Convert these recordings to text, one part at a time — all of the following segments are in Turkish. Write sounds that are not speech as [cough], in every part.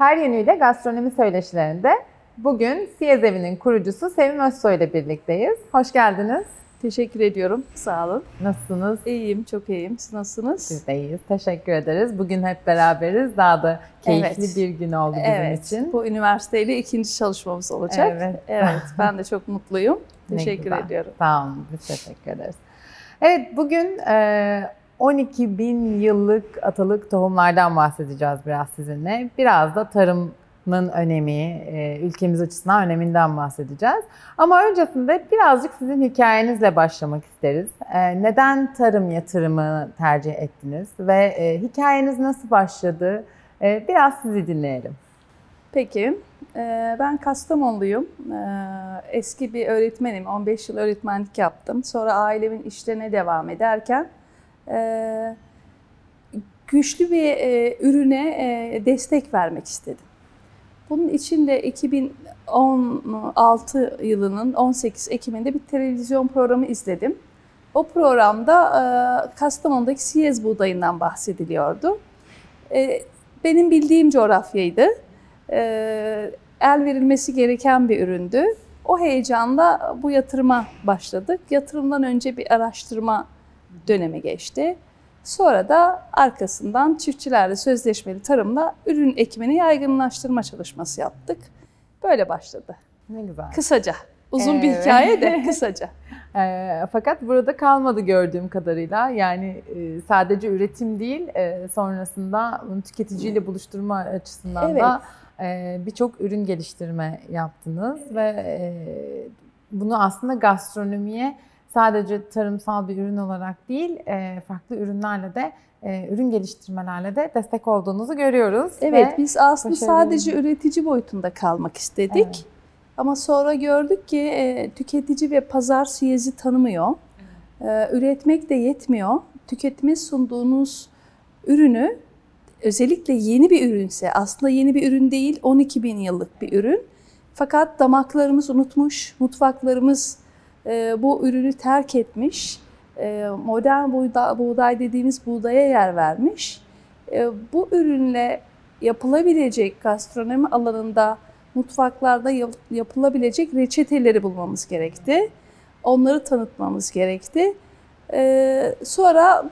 Her yönüyle gastronomi söyleşilerinde bugün Siyez Evi'nin kurucusu Sevim Özsoy ile birlikteyiz. Hoş geldiniz. Teşekkür ediyorum. Sağ olun. Nasılsınız? İyiyim, çok iyiyim. Siz nasılsınız? Biz de iyiyiz. Teşekkür ederiz. Bugün hep beraberiz. Daha da keyifli Evet. bir gün oldu bizim evet. için. Bu üniversiteyle ikinci çalışmamız olacak. Evet. Evet, ben de çok mutluyum. [laughs] Teşekkür ediyorum. Sağ olun. Biz teşekkür ederiz. Evet bugün e, 12 bin yıllık atalık tohumlardan bahsedeceğiz biraz sizinle. Biraz da tarımın önemi, e, ülkemiz açısından öneminden bahsedeceğiz. Ama öncesinde birazcık sizin hikayenizle başlamak isteriz. E, neden tarım yatırımı tercih ettiniz ve e, hikayeniz nasıl başladı? Biraz sizi dinleyelim. Peki, ben Kastamonluyum. Eski bir öğretmenim. 15 yıl öğretmenlik yaptım. Sonra ailemin işlerine devam ederken güçlü bir e, ürüne e, destek vermek istedim. Bunun için de 2016 yılının 18 Ekim'inde bir televizyon programı izledim. O programda e, Kastamonu'daki siyez buğdayından bahsediliyordu. E, benim bildiğim coğrafyaydı. E, el verilmesi gereken bir üründü. O heyecanla bu yatırıma başladık. Yatırımdan önce bir araştırma dönemi geçti. Sonra da arkasından çiftçilerle sözleşmeli tarımla ürün ekimini yaygınlaştırma çalışması yaptık. Böyle başladı. Ne güzel. Kısaca. Uzun bir Evet. hikaye de [laughs] kısaca. E, fakat burada kalmadı gördüğüm kadarıyla. Yani e, sadece üretim değil, e, sonrasında bunu tüketiciyle buluşturma açısından da e, birçok ürün geliştirme yaptınız ve e, bunu aslında gastronomiye sadece tarımsal bir ürün olarak değil, e, farklı ürünlerle de e, ürün geliştirmelerle de destek olduğunuzu görüyoruz. Evet Ve- biz aslında başarılı. sadece üretici boyutunda kalmak istedik. Evet. Ama sonra gördük ki e, tüketici ve pazar siyezi tanımıyor. E, üretmek de yetmiyor. Tüketime sunduğunuz ürünü özellikle yeni bir ürünse aslında yeni bir ürün değil 12 bin yıllık bir ürün. Fakat damaklarımız unutmuş, mutfaklarımız bu ürünü terk etmiş. E, modern buğday, dediğimiz buğdaya yer vermiş. E, bu ürünle yapılabilecek gastronomi alanında mutfaklarda yap- yapılabilecek reçeteleri bulmamız gerekti. Onları tanıtmamız gerekti. Ee, sonra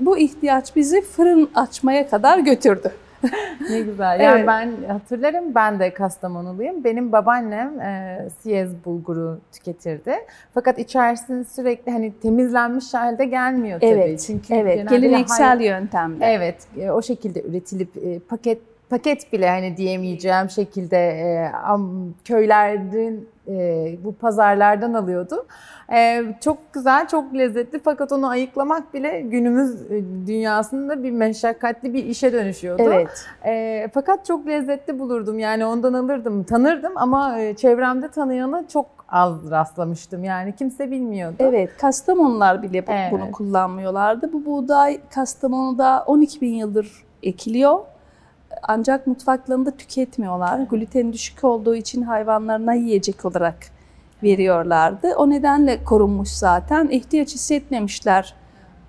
bu ihtiyaç bizi fırın açmaya kadar götürdü. [laughs] Ne güzel. Yani Evet. ben hatırlarım ben de Kastamonuluyum. Benim babaannem e, siyez bulguru tüketirdi. Fakat içerisinde sürekli hani temizlenmiş halde gelmiyor tabii. Evet, Çünkü Evet, geleneksel hay- yöntemle. Evet, e, o şekilde üretilip e, paket paket bile hani diyemeyeceğim şekilde e, am- köylerin e, bu pazarlardan alıyordu. E, çok güzel, çok lezzetli fakat onu ayıklamak bile günümüz e, dünyasında bir meşakkatli bir işe dönüşüyordu. Evet. E, fakat çok lezzetli bulurdum yani ondan alırdım, tanırdım ama e, çevremde tanıyanı çok az rastlamıştım yani kimse bilmiyordu. Evet, Kastamonular bile Evet. bunu kullanmıyorlardı. Bu buğday Kastamonu'da 12 bin yıldır ekiliyor. Ancak mutfaklarında tüketmiyorlar. Gluten düşük olduğu için hayvanlarına yiyecek olarak veriyorlardı. O nedenle korunmuş zaten. İhtiyaç hissetmemişler.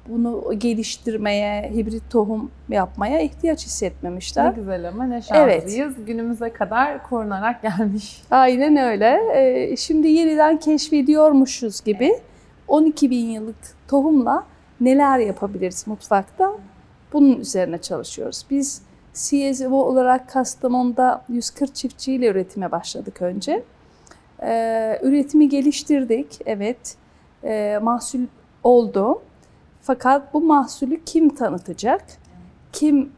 Bunu geliştirmeye, hibrit tohum yapmaya ihtiyaç Ne hissetmemişler. güzel ama ne Evet. şanslıyız. Günümüze kadar korunarak gelmiş. Aynen öyle. Ee, şimdi yeniden keşfediyormuşuz gibi 12 bin yıllık tohumla neler yapabiliriz mutfakta? Bunun üzerine çalışıyoruz. Biz CSO olarak Kastamonu'da 140 çiftçiyle üretime başladık önce. Ee, üretimi geliştirdik. Evet, Ee, mahsul oldu. Fakat bu mahsulü kim tanıtacak? Kim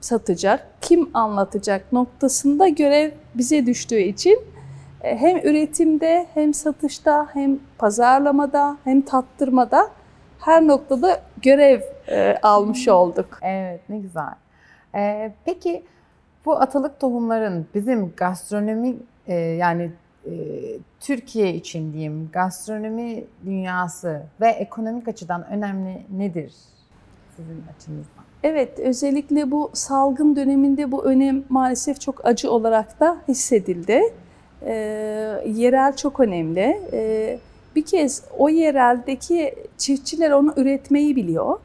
satacak? Kim anlatacak noktasında görev bize düştüğü için e, hem üretimde hem satışta hem pazarlamada hem tattırmada her noktada görev e, almış olduk. Evet ne güzel. Ee, peki bu atalık tohumların bizim gastronomi e, yani e, Türkiye için diyeyim gastronomi dünyası ve ekonomik açıdan önemli nedir sizin açınızdan? Evet, özellikle bu salgın döneminde bu önem maalesef çok acı olarak da hissedildi. Ee, yerel çok önemli. Ee, bir kez o yereldeki çiftçiler onu üretmeyi biliyor.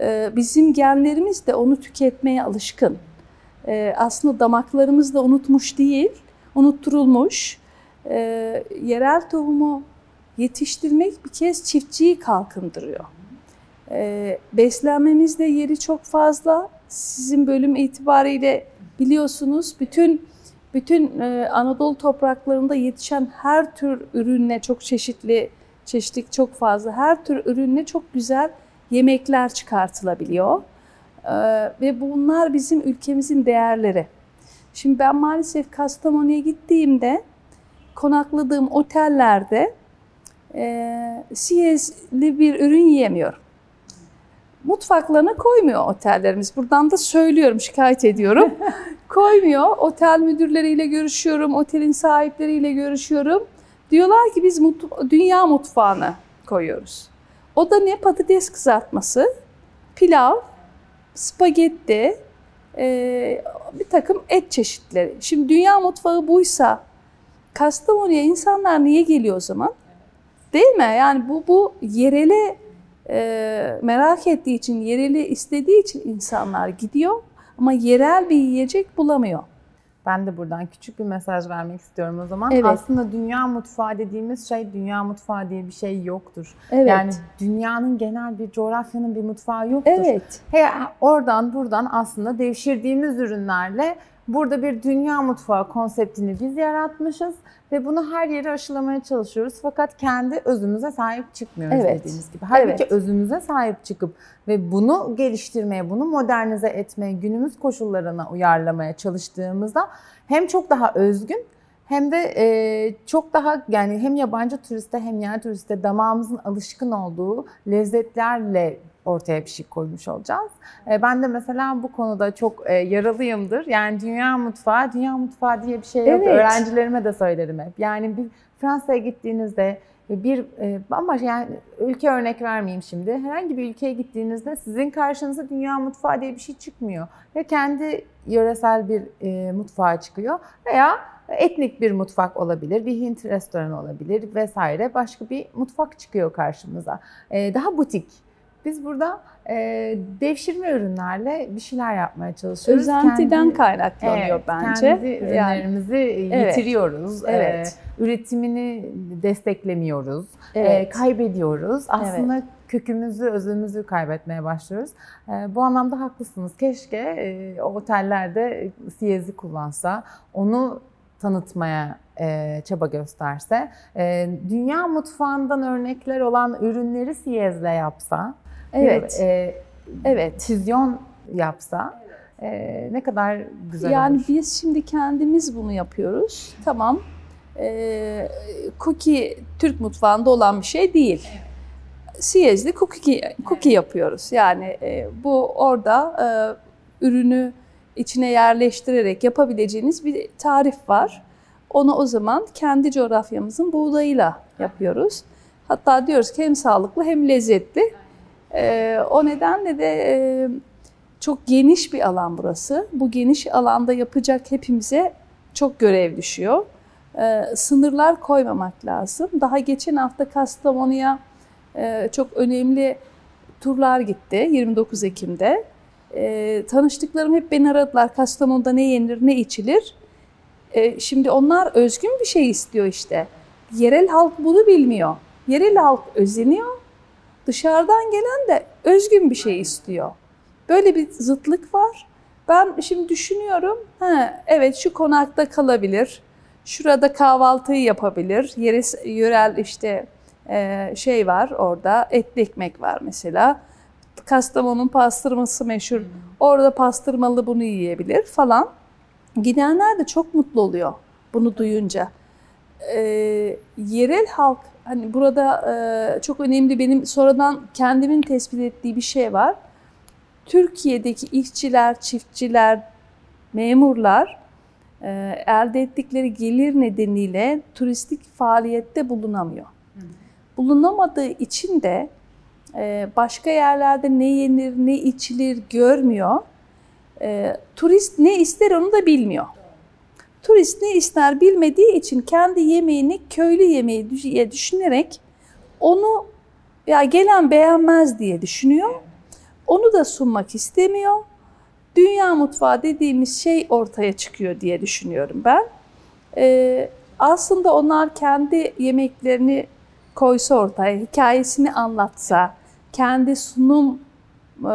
Ee, bizim genlerimiz de onu tüketmeye alışkın. e, aslında damaklarımızda unutmuş değil, unutturulmuş. E, yerel tohumu yetiştirmek bir kez çiftçiyi kalkındırıyor. Beslenmemizde yeri çok fazla. Sizin bölüm itibariyle biliyorsunuz bütün bütün e, Anadolu topraklarında yetişen her tür ürünle çok çeşitli, çeşitlik çok fazla. Her tür ürünle çok güzel yemekler çıkartılabiliyor. E, ve bunlar bizim ülkemizin değerleri. Şimdi ben maalesef Kastamonu'ya gittiğimde konakladığım otellerde e, siyezli bir ürün yiyemiyorum. Mutfaklarına koymuyor otellerimiz. Buradan da söylüyorum, şikayet ediyorum. [laughs] koymuyor. Otel müdürleriyle görüşüyorum, otelin sahipleriyle görüşüyorum. Diyorlar ki biz mut dünya mutfağını koyuyoruz. O da ne? Patates kızartması, pilav, spagetti, e, bir takım et çeşitleri. Şimdi dünya mutfağı buysa Kastamonu'ya insanlar niye geliyor o zaman? Değil mi? Yani bu bu yerele e, merak ettiği için, yereli istediği için insanlar gidiyor ama yerel bir yiyecek bulamıyor. Ben de buradan küçük bir mesaj vermek istiyorum o zaman. Evet. Aslında dünya mutfağı dediğimiz şey dünya mutfağı diye bir şey yoktur. Evet. Yani dünyanın genel bir coğrafyanın bir mutfağı yoktur. evet. He, oradan buradan aslında devşirdiğimiz ürünlerle burada bir dünya mutfağı konseptini biz yaratmışız ve bunu her yere aşılamaya çalışıyoruz. Fakat kendi özümüze sahip çıkmıyoruz Evet. dediğiniz gibi. Halbuki Evet. özümüze sahip çıkıp ve bunu geliştirmeye, bunu modernize etmeye, günümüz koşullarına uyarlamaya çalıştığımızda hem çok daha özgün hem de e, çok daha yani hem yabancı turiste hem yerli turiste damağımızın alışkın olduğu lezzetlerle ortaya bir şey koymuş olacağız. E, ben de mesela bu konuda çok e, yaralıyımdır. Yani dünya mutfağı, dünya mutfağı diye bir şey yok. Evet. Öğrencilerime de söylerim hep. Yani bir Fransa'ya gittiğinizde bir e, ama yani ülke örnek vermeyeyim şimdi. Herhangi bir ülkeye gittiğinizde sizin karşınıza dünya mutfağı diye bir şey çıkmıyor. Ya kendi yöresel bir e, mutfağa çıkıyor veya etnik bir mutfak olabilir, bir Hint restoranı olabilir vesaire. Başka bir mutfak çıkıyor karşımıza. E, daha butik. Biz burada e, devşirme ürünlerle bir şeyler yapmaya çalışıyoruz. Özentiden Kendi- kaynaklanıyor Evet, bence. Kendi Yani ürünlerimizi Evet. yitiriyoruz. Evet. Ee, üretimini desteklemiyoruz. Evet. Ee, kaybediyoruz. Aslında kökümüzü, özümüzü kaybetmeye başlıyoruz. Ee, bu anlamda haklısınız. Keşke e, otellerde siyezi kullansa, onu tanıtmaya e, çaba gösterse, e, dünya mutfağından örnekler olan ürünleri siyezle yapsa, Evet. e, evet. füzyon yapsa e, ne kadar güzel Yani olur. biz şimdi kendimiz bunu yapıyoruz. Tamam. Ee, cookie Türk mutfağında olan bir şey değil. Siyezli cookie, cookie yapıyoruz. Yani e, bu orada e, ürünü içine yerleştirerek yapabileceğiniz bir tarif var. Onu o zaman kendi coğrafyamızın buğdayıyla yapıyoruz. Hatta diyoruz ki hem sağlıklı hem lezzetli. Ee, o nedenle de e, çok geniş bir alan burası. Bu geniş alanda yapacak hepimize çok görev düşüyor. Ee, sınırlar koymamak lazım. Daha geçen hafta Kastamonu'ya e, çok önemli turlar gitti 29 Ekim'de. Ee, tanıştıklarım hep beni aradılar. Kastamonu'da ne yenir, ne içilir. Şimdi onlar özgün bir şey istiyor işte. Yerel halk bunu bilmiyor. Yerel halk özeniyor. Dışarıdan gelen de özgün bir şey istiyor. Böyle bir zıtlık var. Ben şimdi düşünüyorum, ha, evet şu konakta kalabilir, şurada kahvaltıyı yapabilir, Yere, yörel işte e, şey var orada, etli ekmek var mesela. Kastamonu'nun pastırması meşhur, orada pastırmalı bunu yiyebilir falan. Gidenler de çok mutlu oluyor bunu duyunca. E, yerel halk, hani burada e, çok önemli benim sonradan kendimin tespit ettiği bir şey var. Türkiye'deki işçiler, çiftçiler, memurlar e, elde ettikleri gelir nedeniyle turistik faaliyette bulunamıyor. Bulunamadığı için de e, başka yerlerde ne yenir, ne içilir görmüyor. E, turist ne ister onu da bilmiyor. Turist ne ister bilmediği için kendi yemeğini köylü yemeği diye düşünerek onu ya gelen beğenmez diye düşünüyor. Onu da sunmak istemiyor. dünya mutfağı dediğimiz şey ortaya çıkıyor diye düşünüyorum ben. Ee, aslında onlar kendi yemeklerini koysa ortaya, hikayesini anlatsa, kendi sunum e,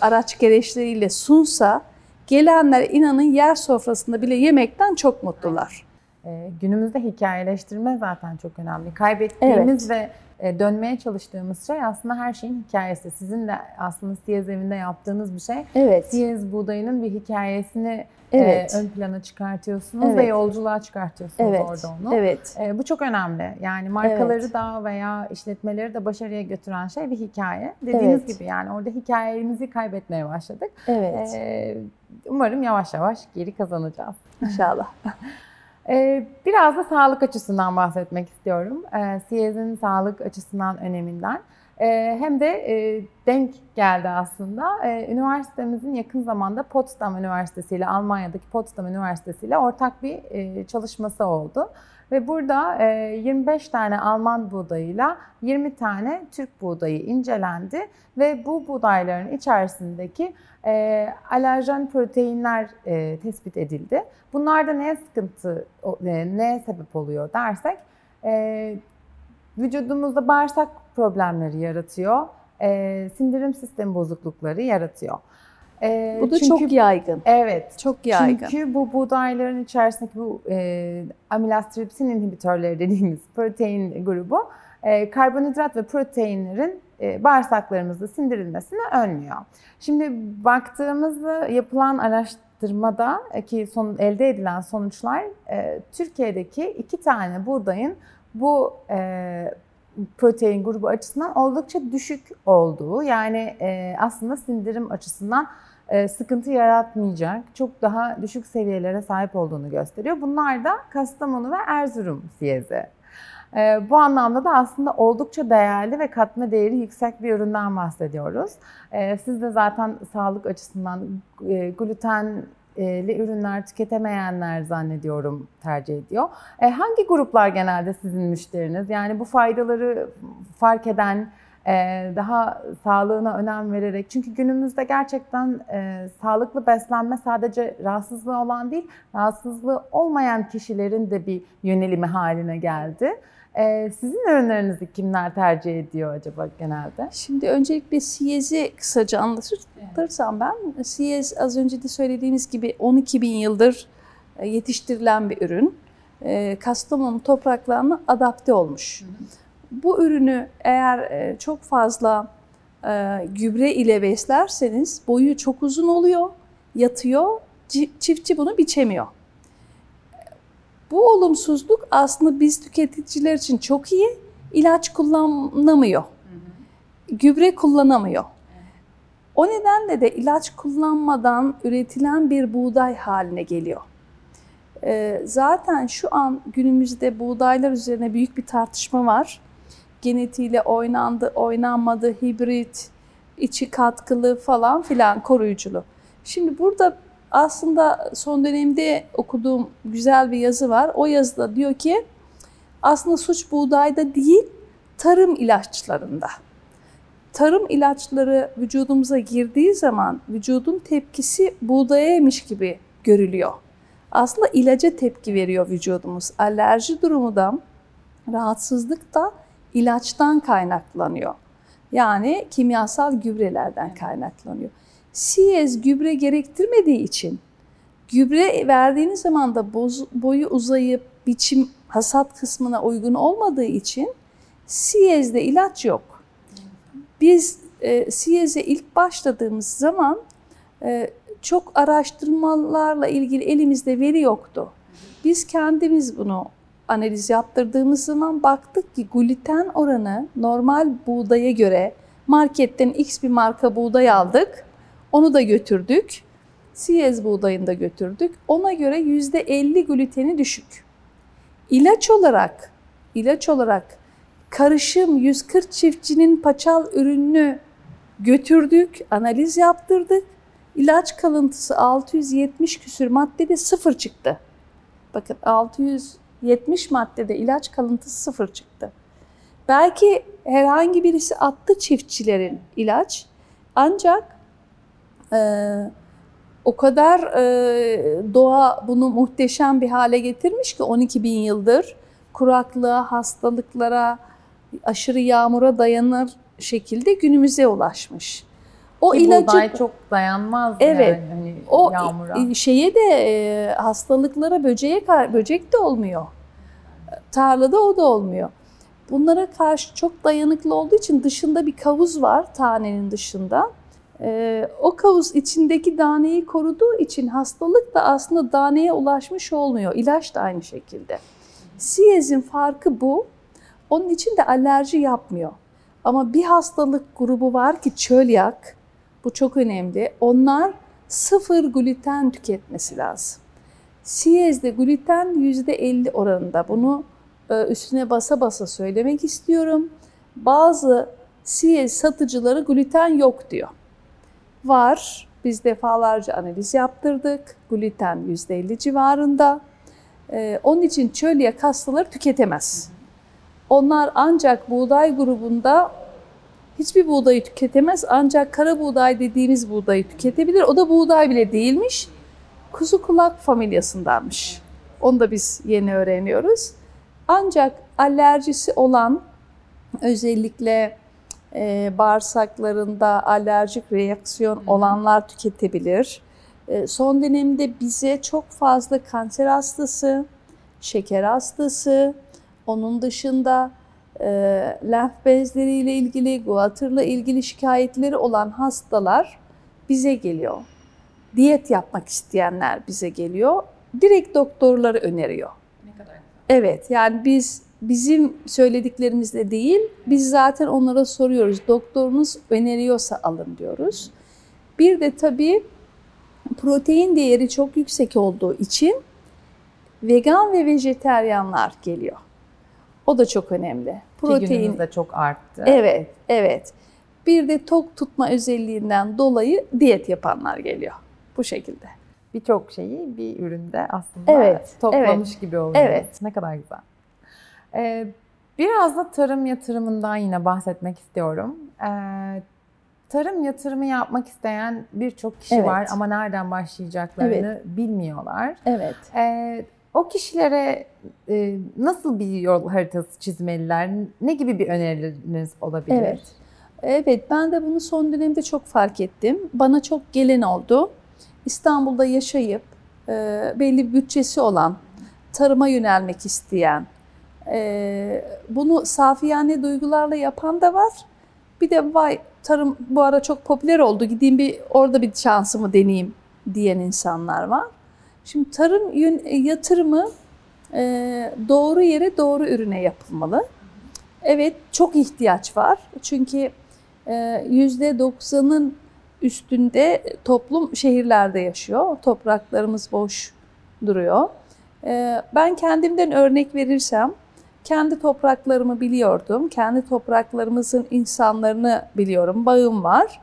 araç gereçleriyle sunsa, gelenler inanın yer sofrasında bile yemekten çok mutlular. E, günümüzde hikayeleştirme zaten çok önemli. Kaybettiğimiz evet. ve e, dönmeye çalıştığımız şey aslında her şeyin hikayesi. Sizin de aslında Siyez evinde yaptığınız bir şey. Evet. Siyez buğdayının bir hikayesini evet. e, ön plana çıkartıyorsunuz evet. ve yolculuğa çıkartıyorsunuz evet. orada onu. Evet. E, bu çok önemli. Yani markaları evet. da veya işletmeleri de başarıya götüren şey bir hikaye. Dediğiniz evet. gibi yani orada hikayemizi kaybetmeye başladık. Evet. E, umarım yavaş yavaş geri kazanacağız. İnşallah. [laughs] Ee, biraz da sağlık açısından bahsetmek istiyorum. Ee, Siyez'in sağlık açısından öneminden. Ee, hem de e, denk geldi aslında. Üniversitemizin yakın zamanda Potsdam Üniversitesi ile Almanya'daki Potsdam Üniversitesi ile ortak bir e, çalışması oldu. Ve burada 25 e, tane Alman buğdayıyla 20 tane Türk buğdayı incelendi ve bu buğdayların içerisindeki alerjen proteinler tespit edildi. Bunlarda neye sıkıntı, neye sebep oluyor dersek vücudumuzda bağırsak problemleri yaratıyor, sindirim sistemi bozuklukları yaratıyor. E, bu da çünkü, çok yaygın. Evet. Çok yaygın. Çünkü bu buğdayların içerisindeki bu e, amilastripsin inhibitörleri dediğimiz protein grubu e, karbonhidrat ve proteinlerin e, bağırsaklarımızda sindirilmesini önlüyor. Şimdi baktığımızda yapılan araştırmada e, ki son, elde edilen sonuçlar e, Türkiye'deki iki tane buğdayın bu e, protein grubu açısından oldukça düşük olduğu yani e, aslında sindirim açısından e, sıkıntı yaratmayacak, çok daha düşük seviyelere sahip olduğunu gösteriyor. Bunlar da Kastamonu ve Erzurum siyezi. E, bu anlamda da aslında oldukça değerli ve katma değeri yüksek bir üründen bahsediyoruz. E, siz de zaten sağlık açısından gluten ürünler tüketemeyenler zannediyorum tercih ediyor. hangi gruplar genelde sizin müşteriniz? Yani bu faydaları fark eden, daha sağlığına önem vererek çünkü günümüzde gerçekten e, sağlıklı beslenme sadece rahatsızlığı olan değil, rahatsızlığı olmayan kişilerin de bir yönelimi haline geldi. Ee, sizin ürünlerinizi kimler tercih ediyor acaba genelde? Şimdi öncelikle Siyez'i kısaca anlatırsam ben. Siyez az önce de söylediğimiz gibi 12 bin yıldır e, yetiştirilen bir ürün. E, Kastamonu topraklarına adapte olmuş. Hı hı. Bu ürünü eğer e, çok fazla e, gübre ile beslerseniz boyu çok uzun oluyor, yatıyor, çiftçi bunu biçemiyor. Bu olumsuzluk aslında biz tüketiciler için çok iyi, ilaç kullanamıyor, gübre kullanamıyor. O nedenle de ilaç kullanmadan üretilen bir buğday haline geliyor. E, zaten şu an günümüzde buğdaylar üzerine büyük bir tartışma var genetiğiyle oynandı, oynanmadı, hibrit, içi katkılı falan filan koruyuculu. Şimdi burada aslında son dönemde okuduğum güzel bir yazı var. O yazıda diyor ki aslında suç buğdayda değil, tarım ilaçlarında. Tarım ilaçları vücudumuza girdiği zaman vücudun tepkisi buğdayaymış gibi görülüyor. Aslında ilaca tepki veriyor vücudumuz. Alerji durumu da, rahatsızlık da ilaçtan kaynaklanıyor. Yani kimyasal gübrelerden kaynaklanıyor. Siyez gübre gerektirmediği için gübre verdiğiniz zaman da boyu uzayıp biçim hasat kısmına uygun olmadığı için Siyez'de ilaç yok. Biz e, Siyez'e ilk başladığımız zaman e, çok araştırmalarla ilgili elimizde veri yoktu. Biz kendimiz bunu analiz yaptırdığımız zaman baktık ki gluten oranı normal buğdaya göre marketten X bir marka buğday aldık. Onu da götürdük. Siyez buğdayını da götürdük. Ona göre %50 gluteni düşük. İlaç olarak, ilaç olarak karışım 140 çiftçinin paçal ürününü götürdük, analiz yaptırdık. İlaç kalıntısı 670 küsür maddede sıfır çıktı. Bakın 600 70 maddede ilaç kalıntısı sıfır çıktı. Belki herhangi birisi attı çiftçilerin ilaç ancak e, o kadar e, doğa bunu muhteşem bir hale getirmiş ki 12 bin yıldır kuraklığa, hastalıklara, aşırı yağmura dayanır şekilde günümüze ulaşmış. O Ki ilacı buğday çok dayanmaz evet, yani hani o yağmura. şeye de e, hastalıklara böceğe böcek de olmuyor. Tarlada o da olmuyor. Bunlara karşı çok dayanıklı olduğu için dışında bir kavuz var tanenin dışında. Ee, o kavuz içindeki daneyi koruduğu için hastalık da aslında daneye ulaşmış olmuyor. İlaç da aynı şekilde. Siyezin farkı bu. Onun için de alerji yapmıyor. Ama bir hastalık grubu var ki çölyak. Bu çok önemli. Onlar sıfır gluten tüketmesi lazım. Siyez'de gluten %50 oranında. Bunu e, üstüne basa basa söylemek istiyorum. Bazı Siyez satıcıları gluten yok diyor. Var. Biz defalarca analiz yaptırdık. Gluten %50 civarında. Ee, onun için çölyak hastaları tüketemez. Onlar ancak buğday grubunda hiçbir buğdayı tüketemez ancak kara buğday dediğimiz buğdayı tüketebilir. O da buğday bile değilmiş. Kuzu kulak familyasındanmış. Onu da biz yeni öğreniyoruz. Ancak alerjisi olan özellikle e, bağırsaklarında alerjik reaksiyon olanlar tüketebilir. E, son dönemde bize çok fazla kanser hastası, şeker hastası, onun dışında e, lenf bezleriyle ilgili, guatırla ilgili şikayetleri olan hastalar bize geliyor. Diyet yapmak isteyenler bize geliyor. Direkt doktorları öneriyor. Ne kadar Evet yani biz bizim söylediklerimizle değil, biz zaten onlara soruyoruz. Doktorunuz öneriyorsa alın diyoruz. Bir de tabii protein değeri çok yüksek olduğu için vegan ve vejeteryanlar geliyor. O da çok önemli. Protein de çok arttı. Evet, evet. Bir de tok tutma özelliğinden dolayı diyet yapanlar geliyor. Bu şekilde. Birçok şeyi bir üründe aslında evet, toplamış evet, gibi oluyor. Evet. Ne kadar güzel. Ee, biraz da tarım yatırımından yine bahsetmek istiyorum. Ee, tarım yatırımı yapmak isteyen birçok kişi evet. var ama nereden başlayacaklarını evet. bilmiyorlar. Evet. Ee, o kişilere e, nasıl bir yol haritası çizmeliler? Ne gibi bir önerileriniz olabilir? Evet. Evet, ben de bunu son dönemde çok fark ettim. Bana çok gelen oldu. İstanbul'da yaşayıp e, belli bir bütçesi olan, tarıma yönelmek isteyen, e, bunu safiyane duygularla yapan da var. Bir de vay tarım bu ara çok popüler oldu gideyim bir orada bir şansımı deneyeyim diyen insanlar var. Şimdi tarım yatırımı e, doğru yere doğru ürüne yapılmalı. Evet çok ihtiyaç var çünkü e, yüzde doksanın üstünde toplum şehirlerde yaşıyor. Topraklarımız boş duruyor. E, ben kendimden örnek verirsem kendi topraklarımı biliyordum. Kendi topraklarımızın insanlarını biliyorum. Bağım var.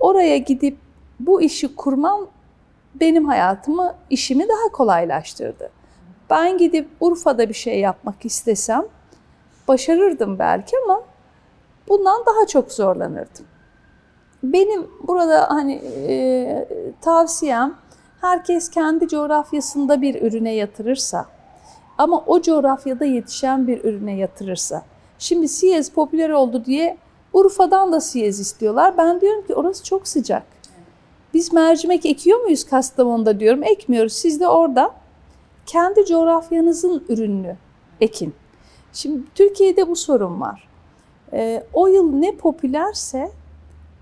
Oraya gidip bu işi kurmam benim hayatımı, işimi daha kolaylaştırdı. Ben gidip Urfa'da bir şey yapmak istesem başarırdım belki ama bundan daha çok zorlanırdım. Benim burada hani e, tavsiyem herkes kendi coğrafyasında bir ürüne yatırırsa ama o coğrafyada yetişen bir ürüne yatırırsa. Şimdi siyez popüler oldu diye Urfa'dan da siyez istiyorlar. Ben diyorum ki orası çok sıcak. Biz mercimek ekiyor muyuz Kastamonu'da diyorum. Ekmiyoruz. Siz de orada kendi coğrafyanızın ürününü ekin. Şimdi Türkiye'de bu sorun var. E, o yıl ne popülerse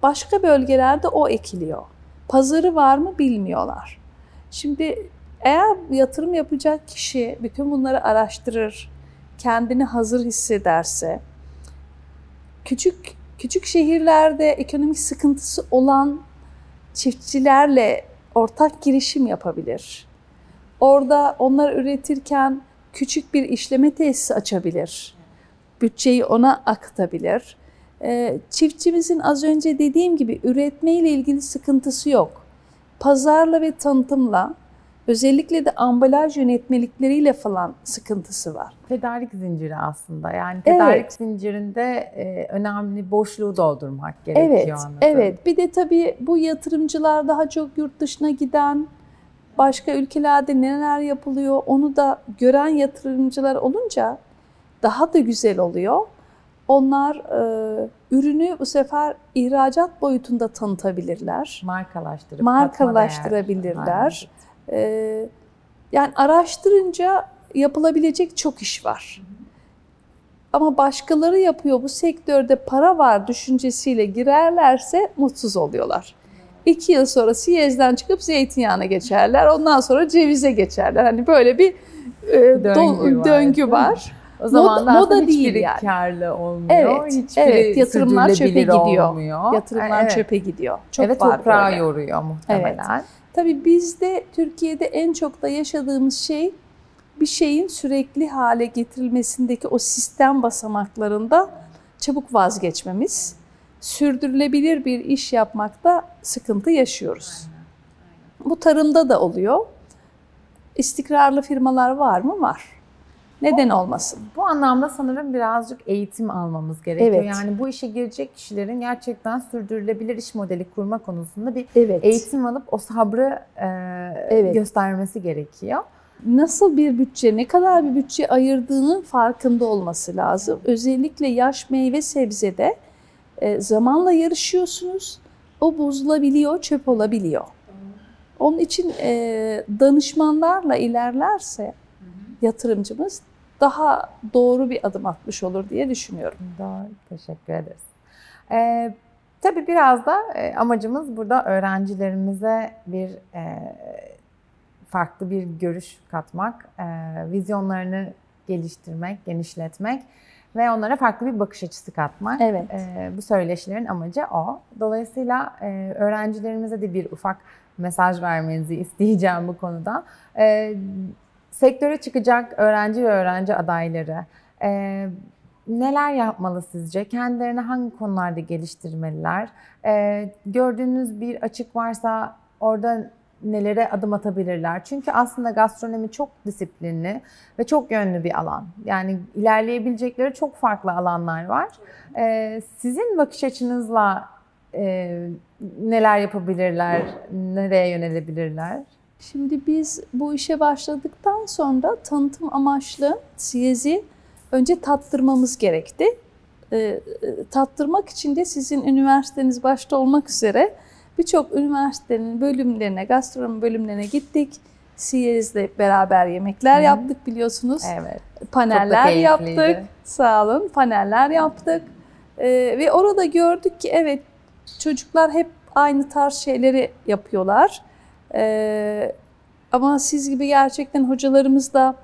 başka bölgelerde o ekiliyor. Pazarı var mı bilmiyorlar. Şimdi eğer yatırım yapacak kişi bütün bunları araştırır, kendini hazır hissederse, küçük küçük şehirlerde ekonomik sıkıntısı olan çiftçilerle ortak girişim yapabilir. Orada onlar üretirken küçük bir işleme tesisi açabilir. Bütçeyi ona akıtabilir. Ee, çiftçimizin az önce dediğim gibi üretme ile ilgili sıkıntısı yok. Pazarla ve tanıtımla Özellikle de ambalaj yönetmelikleriyle falan sıkıntısı var. Tedarik zinciri aslında. Yani tedarik Evet. zincirinde e, önemli boşluğu doldurmak gerekiyor Evet, anladığım. evet. Bir de tabii bu yatırımcılar daha çok yurt dışına giden, başka ülkelerde neler yapılıyor onu da gören yatırımcılar olunca daha da güzel oluyor. Onlar e, ürünü bu sefer ihracat boyutunda tanıtabilirler. Markalaştırıp Markalaştırabilirler. E, yani araştırınca yapılabilecek çok iş var. Ama başkaları yapıyor bu sektörde para var düşüncesiyle girerlerse mutsuz oluyorlar. İki yıl sonra siyezden çıkıp zeytinyağına geçerler. Ondan sonra cevize geçerler. Hani böyle bir e, Döngü döngü, var, döngü var. O zaman da Moda- moda değil yani. karlı olmuyor. Evet, hiçbiri evet. Yatırımlar çöpe gidiyor. Olmuyor. Yatırımlar evet. çöpe gidiyor. Çok evet var toprağı böyle. yoruyor muhtemelen. Tabii bizde Türkiye'de en çok da yaşadığımız şey bir şeyin sürekli hale getirilmesindeki o sistem basamaklarında çabuk vazgeçmemiz. Sürdürülebilir bir iş yapmakta sıkıntı yaşıyoruz. Bu tarımda da oluyor. İstikrarlı firmalar var mı? Var. Neden olmasın? Bu anlamda sanırım birazcık eğitim almamız gerekiyor. Evet. Yani bu işe girecek kişilerin gerçekten sürdürülebilir iş modeli kurma konusunda bir Evet. eğitim alıp o sabrı e, Evet. göstermesi gerekiyor. nasıl bir bütçe, ne kadar bir bütçe ayırdığının farkında olması lazım. Özellikle yaş meyve sebzede e, zamanla yarışıyorsunuz. O bozulabiliyor, çöp olabiliyor. Onun için e, danışmanlarla ilerlerse yatırımcımız daha doğru bir adım atmış olur diye düşünüyorum. Doğru, teşekkür ederiz. Ee, tabii biraz da e, amacımız burada öğrencilerimize bir e, farklı bir görüş katmak, e, vizyonlarını geliştirmek, genişletmek ve onlara farklı bir bakış açısı katmak. Evet. E, bu söyleşilerin amacı o. Dolayısıyla e, öğrencilerimize de bir ufak mesaj vermenizi [laughs] isteyeceğim bu konuda. E, sektöre çıkacak öğrenci ve öğrenci adayları e, neler yapmalı sizce? Kendilerini hangi konularda geliştirmeliler? E, gördüğünüz bir açık varsa orada nelere adım atabilirler? Çünkü aslında gastronomi çok disiplinli ve çok yönlü bir alan. Yani ilerleyebilecekleri çok farklı alanlar var. E, sizin bakış açınızla e, neler yapabilirler? Nereye yönelebilirler? Şimdi biz bu işe başladıktan sonra tanıtım amaçlı siyezi önce tattırmamız gerekti. E, tattırmak için de sizin üniversiteniz başta olmak üzere birçok üniversitenin bölümlerine, gastronomi bölümlerine gittik. Siyez'le beraber yemekler Hı yaptık biliyorsunuz. Evet. Paneller yaptık. Sağ olun. Paneller yaptık. Ee, ve orada gördük ki evet çocuklar hep aynı tarz şeyleri yapıyorlar. Ee, ama siz gibi gerçekten hocalarımız da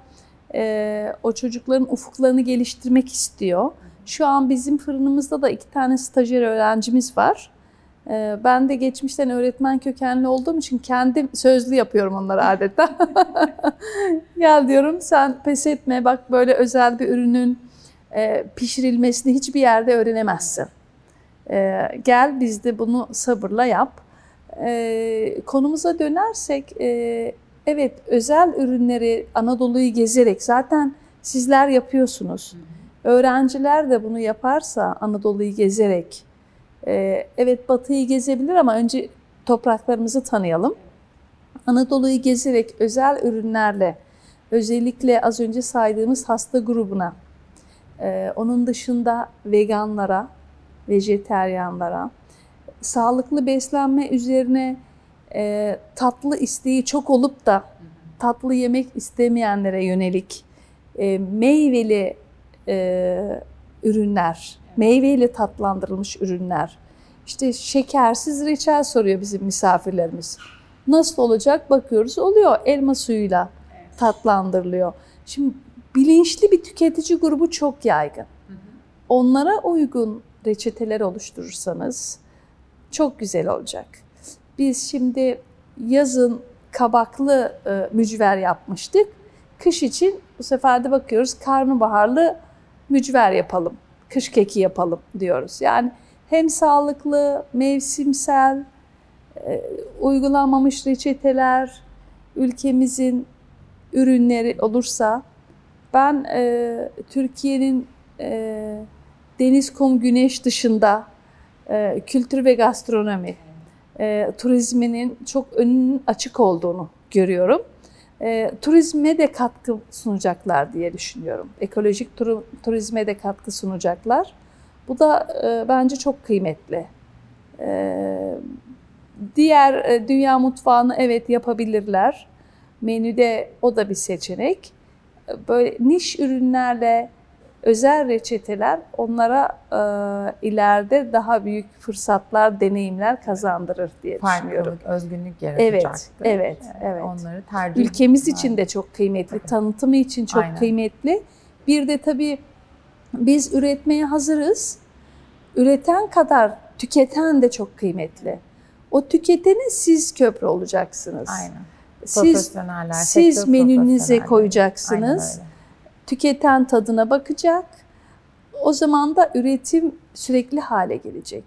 e, o çocukların ufuklarını geliştirmek istiyor. Şu an bizim fırınımızda da iki tane stajyer öğrencimiz var. Ee, ben de geçmişten öğretmen kökenli olduğum için kendim sözlü yapıyorum onlara adeta. [laughs] Gel diyorum sen pes etme bak böyle özel bir ürünün e, pişirilmesini hiçbir yerde öğrenemezsin. E, gel biz de bunu sabırla yap. E, konumuza dönersek e, evet özel ürünleri Anadolu'yu gezerek zaten sizler yapıyorsunuz. Öğrenciler de bunu yaparsa Anadolu'yu gezerek e, evet Batı'yı gezebilir ama önce topraklarımızı tanıyalım. Anadolu'yu gezerek özel ürünlerle özellikle az önce saydığımız hasta grubuna, e, onun dışında veganlara, vejeteryanlara, sağlıklı beslenme üzerine e, tatlı isteği çok olup da tatlı yemek istemeyenlere yönelik e, meyveli e, ürünler, meyveyle tatlandırılmış ürünler. İşte şekersiz reçel soruyor bizim misafirlerimiz. Nasıl olacak bakıyoruz oluyor elma suyuyla tatlandırılıyor. Şimdi bilinçli bir tüketici grubu çok yaygın. Onlara uygun reçeteler oluşturursanız çok güzel olacak. Biz şimdi yazın kabaklı e, mücver yapmıştık. Kış için bu sefer de bakıyoruz karnabaharlı mücver yapalım, kış keki yapalım diyoruz. Yani hem sağlıklı, mevsimsel, e, uygulanmamış reçeteler, ülkemizin ürünleri olursa ben e, Türkiye'nin e, deniz, kum, güneş dışında e, kültür ve gastronomi e, turizminin çok önünün açık olduğunu görüyorum. E, turizme de katkı sunacaklar diye düşünüyorum. Ekolojik tur, turizme de katkı sunacaklar. Bu da e, bence çok kıymetli. Diğer dünya mutfağını evet yapabilirler. Menüde o da bir seçenek. Böyle niş ürünlerle özel reçeteler onlara e, ileride daha büyük fırsatlar, deneyimler kazandırır diye düşünüyorum. Özgünlük Evet, yaratacaktır. evet, Yani evet. Onları tercih Ülkemiz için de çok kıymetli, tanıtımı için çok Aynen. kıymetli. Bir de tabii biz üretmeye hazırız. Üreten kadar tüketen de çok kıymetli. O tüketene siz köprü olacaksınız. Aynen. Siz siz menünüze koyacaksınız. Aynen öyle. Tüketen tadına bakacak. O zaman da üretim sürekli hale gelecek.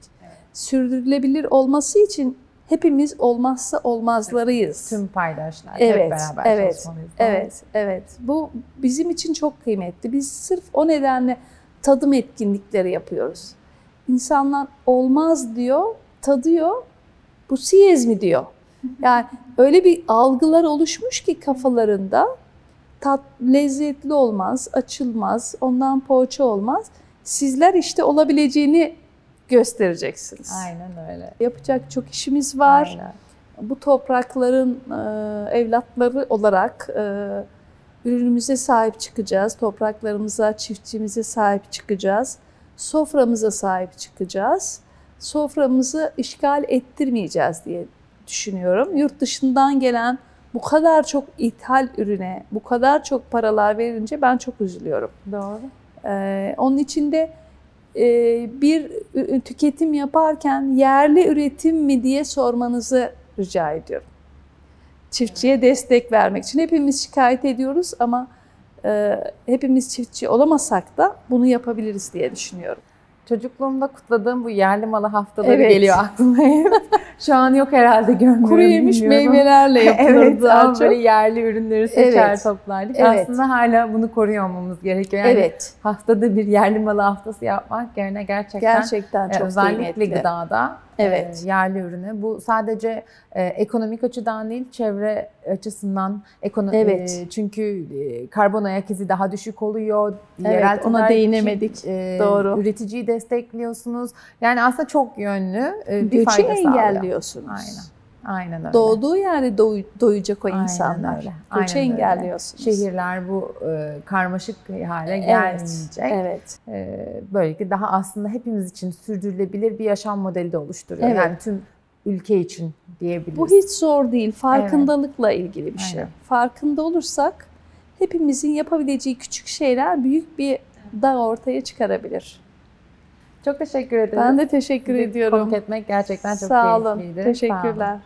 Sürdürülebilir olması için hepimiz olmazsa olmazlarıyız. Tüm paydaşlar hep Evet, beraber evet, çalışmalıyız. Evet, evet. Bu bizim için çok kıymetli. Biz sırf o nedenle tadım etkinlikleri yapıyoruz. İnsanlar olmaz diyor, tadıyor. Bu siyez mi diyor. [laughs] Yani öyle bir algılar oluşmuş ki kafalarında tat lezzetli olmaz, açılmaz, ondan poğaça olmaz. Sizler işte olabileceğini göstereceksiniz. Aynen öyle. Yapacak çok işimiz var Aynen. bu toprakların e, evlatları olarak e, ürünümüze sahip çıkacağız. Topraklarımıza, çiftçimize sahip çıkacağız. Soframıza sahip çıkacağız. Soframızı işgal ettirmeyeceğiz diye düşünüyorum. Yurt dışından gelen bu kadar çok ithal ürüne, bu kadar çok paralar verince ben çok üzülüyorum. Doğru. Ee, onun için de e, bir tüketim yaparken yerli üretim mi diye sormanızı rica ediyorum. Çiftçiye destek vermek için hepimiz şikayet ediyoruz ama e, hepimiz çiftçi olamasak da bunu yapabiliriz diye düşünüyorum. Çocukluğumda kutladığım bu yerli malı haftaları Evet. geliyor aklıma hep. [laughs] Şu an yok herhalde görmüyorum. Kuru yemiş bilmiyorum. meyvelerle [laughs] yapılırdı evet, daha çok. böyle yerli ürünleri seçer Evet. toplardık. Evet. Aslında hala bunu koruyor olmamız gerekiyor. Yani evet, haftada bir yerli malı haftası yapmak yerine gerçekten, gerçekten e, çok özellikle kıymetli. gıdada Evet. e, yerli ürünü. Bu sadece e, ekonomik açıdan değil, çevre açısından ekono Evet. e, çünkü e, karbon ayak izi daha düşük oluyor. Evet, Yerel ona değinemedik. için, e, Doğru. Üreticiyi destekliyorsunuz. Yani aslında çok yönlü e, bir Göçü fayda sağlıyor. engelliyorsunuz. Aynen. Aynen öyle. Doğduğu yerde doy- doyacak o Aynen insanlar. öyle, öyle. engelliyorsunuz. Şehirler bu e, karmaşık hale Evet, gelmeyecek. Evet. E, böylelikle daha aslında hepimiz için sürdürülebilir bir yaşam modeli de oluşturuyor. Evet. Yani tüm ülke için diyebiliriz. Bu hiç zor değil. Farkındalıkla ilgili bir şey. Aynen. Farkında olursak hepimizin yapabileceği küçük şeyler büyük bir dağ ortaya çıkarabilir. Çok teşekkür ederim. Ben de teşekkür Sizi ediyorum. konuk etmek gerçekten çok Sağ olun. keyifliydi. Sağ olun. Teşekkürler.